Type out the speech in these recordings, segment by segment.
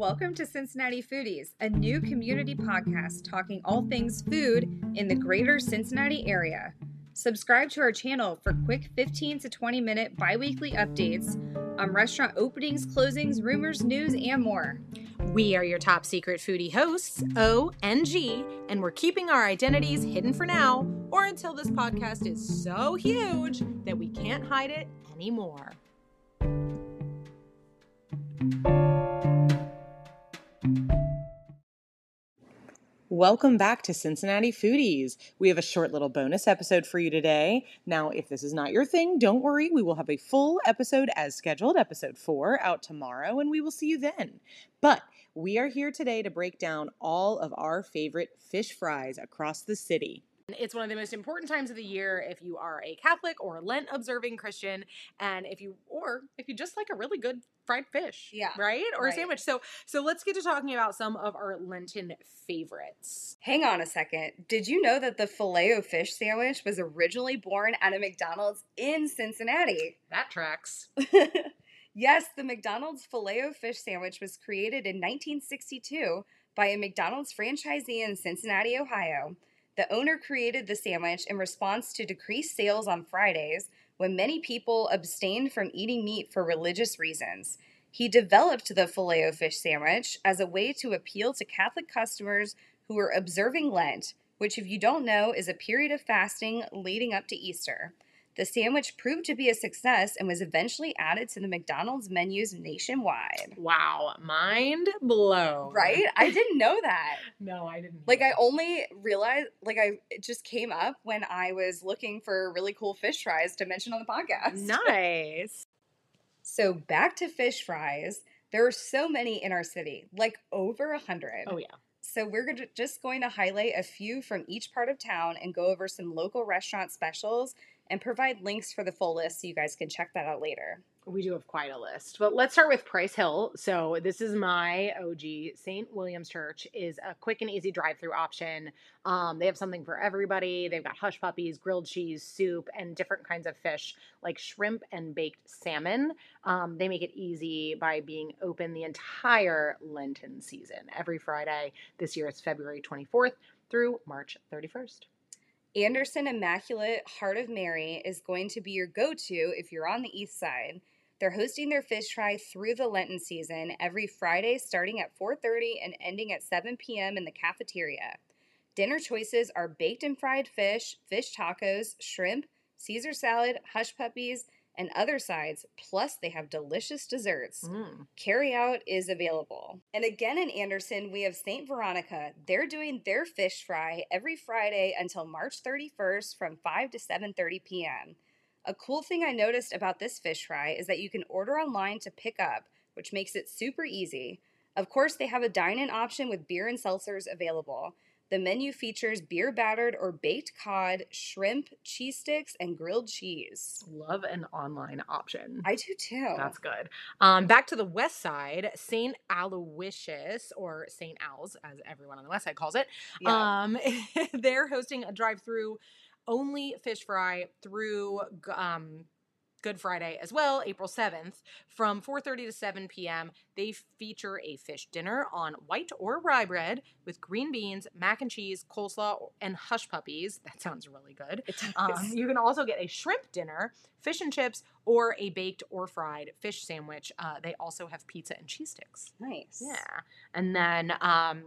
Welcome to Cincinnati Foodies, a new community podcast talking all things food in the greater Cincinnati area. Subscribe to our channel for quick 15 to 20 minute bi weekly updates on restaurant openings, closings, rumors, news, and more. We are your top secret foodie hosts, O and G, and we're keeping our identities hidden for now or until this podcast is so huge that we can't hide it anymore. Welcome back to Cincinnati Foodies. We have a short little bonus episode for you today. Now, if this is not your thing, don't worry. We will have a full episode as scheduled, episode four, out tomorrow, and we will see you then. But we are here today to break down all of our favorite fish fries across the city. It's one of the most important times of the year if you are a Catholic or Lent observing Christian, and if you or if you just like a really good fried fish, Yeah, right, or right. a sandwich. So, so let's get to talking about some of our Lenten favorites. Hang on a second. Did you know that the filet o fish sandwich was originally born at a McDonald's in Cincinnati? That tracks. yes, the McDonald's filet o fish sandwich was created in 1962 by a McDonald's franchisee in Cincinnati, Ohio. The owner created the sandwich in response to decreased sales on Fridays when many people abstained from eating meat for religious reasons. He developed the filet o fish sandwich as a way to appeal to Catholic customers who were observing Lent, which, if you don't know, is a period of fasting leading up to Easter. The sandwich proved to be a success and was eventually added to the McDonald's menus nationwide. Wow, mind blown. Right? I didn't know that. No, I didn't. Like I only realized like I it just came up when I was looking for really cool fish fries to mention on the podcast. nice. So back to fish fries. There are so many in our city, like over a hundred. Oh yeah. So we're just going to highlight a few from each part of town and go over some local restaurant specials and provide links for the full list so you guys can check that out later. We do have quite a list, but let's start with Price Hill. So this is my OG. St. William's Church is a quick and easy drive-through option. Um, they have something for everybody. They've got hush puppies, grilled cheese, soup, and different kinds of fish like shrimp and baked salmon. Um, they make it easy by being open the entire Lenten season every Friday. This year it's February 24th through March 31st. Anderson Immaculate Heart of Mary is going to be your go to if you're on the east side. They're hosting their fish fry through the Lenten season every Friday starting at 4:30 and ending at 7 p.m. in the cafeteria. Dinner choices are baked and fried fish, fish tacos, shrimp, Caesar salad, hush puppies, and other sides, plus they have delicious desserts. Mm. Carry out is available. And again in Anderson, we have St. Veronica. They're doing their fish fry every Friday until March 31st from 5 to 7:30 p.m. A cool thing I noticed about this fish fry is that you can order online to pick up, which makes it super easy. Of course, they have a dine-in option with beer and seltzers available. The menu features beer battered or baked cod, shrimp, cheese sticks, and grilled cheese. Love an online option. I do too. That's good. Um, back to the west side, St. Aloysius, or St. Al's, as everyone on the west side calls it. Yeah. Um, they're hosting a drive-through only fish fry through um, Good Friday as well, April 7th, from 4:30 to 7 p.m. They feature a fish dinner on white or rye bread with green beans, mac and cheese, coleslaw, and hush puppies. That sounds really good. Um, you can also get a shrimp dinner, fish and chips, or a baked or fried fish sandwich. Uh, they also have pizza and cheese sticks. nice. Yeah. And then um,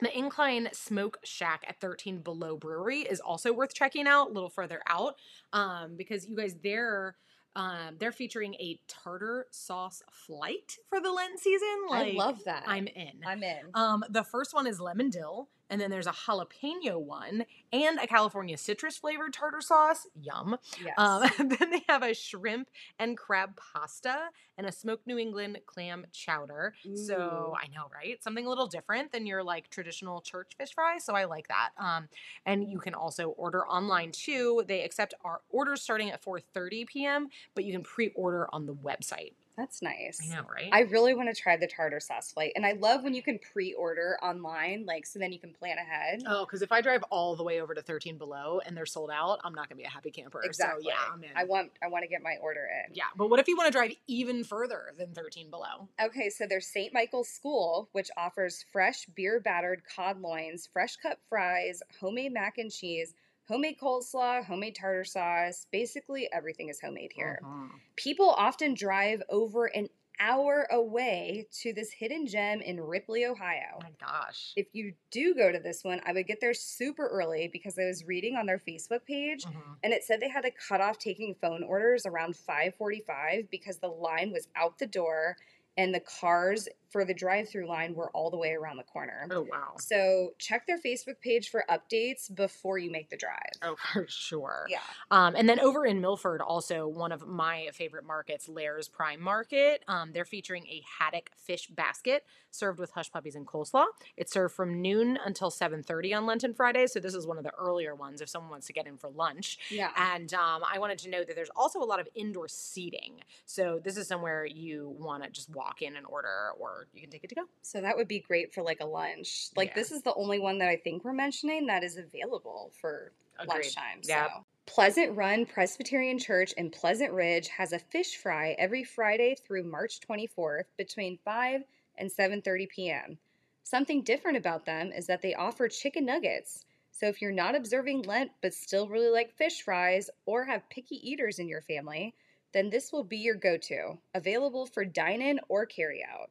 the Incline Smoke Shack at 13 Below Brewery is also worth checking out a little further out um, because you guys, they're. Um, they're featuring a tartar sauce flight for the Lent season. I love that. I'm in. I'm in. Um, the first one is lemon dill, and then there's a jalapeno one and a California citrus flavored tartar sauce. Yum. yes. Um, then they have a shrimp and crab pasta and a smoked New England clam chowder. So I know, right? Something a little different than your like traditional church fish fry. So I like that. Um, and you can also order online too. They accept our orders starting at 4:30 p.m., but you can pre-order on the website. That's nice. I know, right? I really want to try the tartar sauce flight, and I love when you can pre-order online, like so then you can plan ahead. Oh, because if I drive all the way over to 13 below and they're sold out, I'm not gonna be a happy camper. exactly. So yeah, I'm in. I want I want to get my order in. yeah, but what if you want to drive even further than 13 below? Okay, so there's St. Michael's School, which offers fresh beer battered cod loins, fresh cut fries, homemade mac and cheese, homemade coleslaw, homemade tartar sauce. Basically, everything is homemade here. Mhm. People often drive over an hour away to this hidden gem in Ripley, Ohio. Oh my gosh. If you do go to this one, I would get there super early because I was reading on their Facebook page Mhm. and it said they had to cut off taking phone orders around 5:45 because the line was out the door and the cars for the drive-through line were all the way around the corner. Oh wow. So check their Facebook page for updates before you make the drive. Oh, for sure. Yeah. Um, and then over in Milford, also one of my favorite markets, Lehr's Prime Market. Um, they're featuring a haddock fish basket served with hush puppies and coleslaw. It's served from noon until 7:30 on Lenten Fridays. So this is one of the earlier ones if someone wants to get in for lunch. Yeah. And um, I wanted to note that there's also a lot of indoor seating. So this is somewhere you want to just walk in and order, or you can take it to go. So that would be great for like a lunch. Like Yeah. this is the only one that I think we're mentioning that is available for Agreed. lunchtime. Yeah. So Pleasant Run Presbyterian Church in Pleasant Ridge has a fish fry every Friday through March 24th between 5 and 7:30 p.m. Something different about them is that they offer chicken nuggets. So if you're not observing Lent but still really like fish fries or have picky eaters in your family, then this will be your go-to. Available for dine-in or carry-out.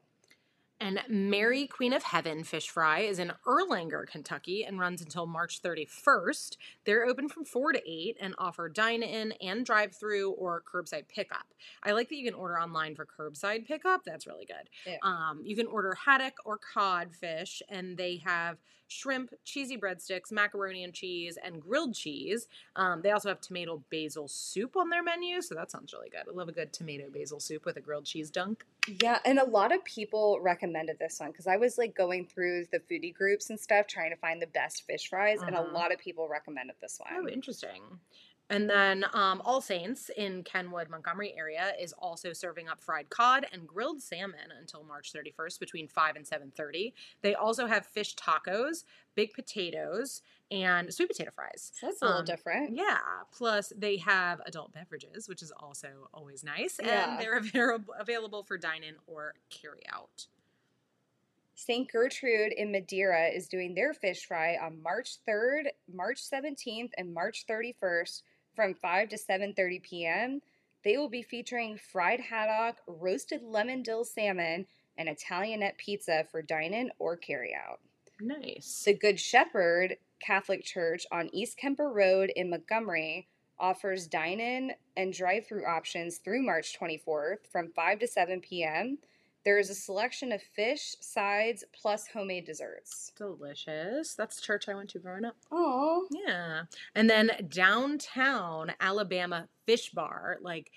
And Mary Queen of Heaven Fish Fry is in Erlanger, Kentucky, and runs until March 31st. They're open from 4 to 8 and offer dine in and drive through or curbside pickup. I like that you can order online for curbside pickup. That's really good. Yeah. Um, you can order haddock or cod fish, and they have shrimp, cheesy breadsticks, macaroni and cheese, and grilled cheese. Um, they also have tomato basil soup on their menu, so that sounds really good. I love a good tomato basil soup with a grilled cheese dunk. Yeah, and a lot of people recommended this one because I was like going through the foodie groups and stuff trying to find the best fish fries, and a Mhm. lot of people recommended this one. Oh, interesting. And then um, All Saints in Kenwood, Montgomery area is also serving up fried cod and grilled salmon until March 31st between 5 and 7:30. They also have fish tacos, big potatoes, and sweet potato fries. So that's a little Um, different. Yeah. Plus, they have adult beverages, which is also always nice, Yeah. and they're available available for dine-in or carry-out. St. Gertrude in Madeira is doing their fish fry on March 3rd, March 17th, and March 31st from 5 to 7:30 p.m. They will be featuring fried haddock, roasted lemon dill salmon, and Italianette pizza for dine-in or carry-out. Nice. The Good Shepherd Catholic Church on East Kemper Road in Montgomery offers dine in and drive through options through March 24th from 5 to 7 p.m. There is a selection of fish, sides, plus homemade desserts. Delicious. That's the church I went to growing up. Oh, Yeah. And then downtown Alabama Fish Bar, like,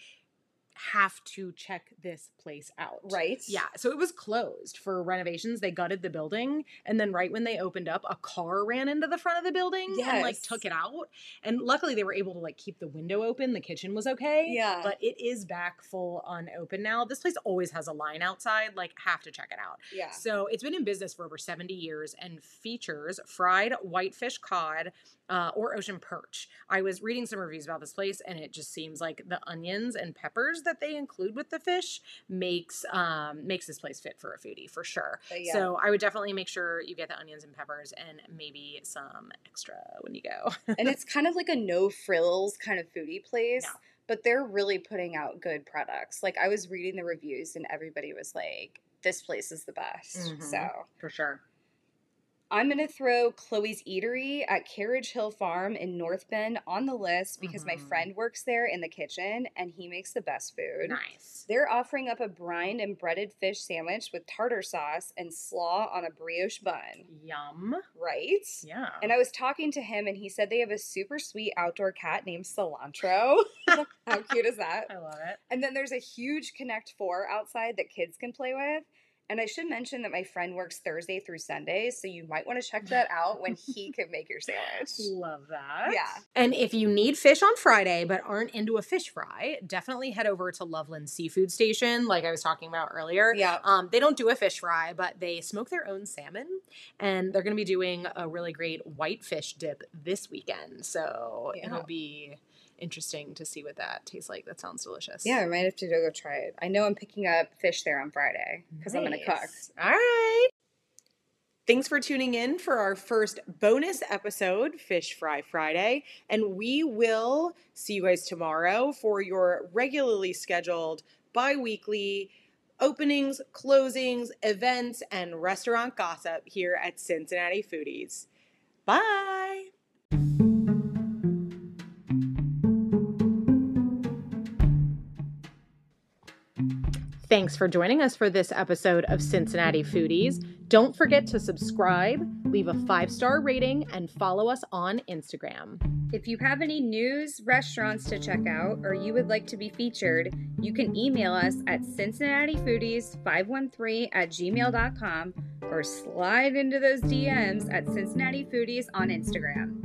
have to check this place out. right? Yeah, so it was closed for renovations. They gutted the building, and then right when they opened up, a car ran into the front of the building and like took it out. And luckily, they were able to like keep the window open. The kitchen was okay. Yeah. but it is back full unopened now. This place always has a line outside. Like, have to check it out. Yeah. So it's been in business for over 70 years and features fried whitefish cod uh, or ocean perch. I was reading some reviews about this place and it just seems like the onions and peppers that they include with the fish makes um, makes this place fit for a foodie for sure. Yeah. So I would definitely make sure you get the onions and peppers and maybe some extra when you go. and it's kind of like a no frills kind of foodie place. Yeah. But they're really putting out good products. Like I was reading the reviews and everybody was like, this place is the best. Mhm. So for sure. I'm going to throw Chloe's Eatery at Carriage Hill Farm in North Bend on the list because my Mhm. friend works there in the kitchen and he makes the best food. Nice. They're offering up a brined and breaded fish sandwich with tartar sauce and slaw on a brioche bun. Yum. Right? Yeah. And I was talking to him and he said they have a super sweet outdoor cat named Cilantro. How cute is that? I love it. And then there's a huge Connect Four outside that kids can play with. And I should mention that my friend works Thursday through Sunday, so you might want to check that out when he can make your sandwich. Love that. Yeah. And if you need fish on Friday but aren't into a fish fry, definitely head over to Loveland Seafood Station, like I was talking about earlier. Yeah. Um, they don't do a fish fry, but they smoke their own salmon, and they're going to be doing a really great whitefish dip this weekend. So Yeah. it'll be interesting to see what that tastes like. That sounds delicious. Yeah, I might have to go try it. I know I'm picking up fish there on Friday because I'm going to cook. All right. Thanks for tuning in for our first bonus episode, Fish Fry Friday. And we will see you guys tomorrow for your regularly scheduled bi weekly openings, closings, events, and restaurant gossip here at Cincinnati Foodies. Bye. Thanks for joining us for this episode of Cincinnati Foodies. Don't forget to subscribe, leave a five star rating, and follow us on Instagram. If you have any news, restaurants to check out, or you would like to be featured, you can email us at cincinnatifoodies513 at gmail.com or slide into those DMs at Cincinnati Foodies on Instagram.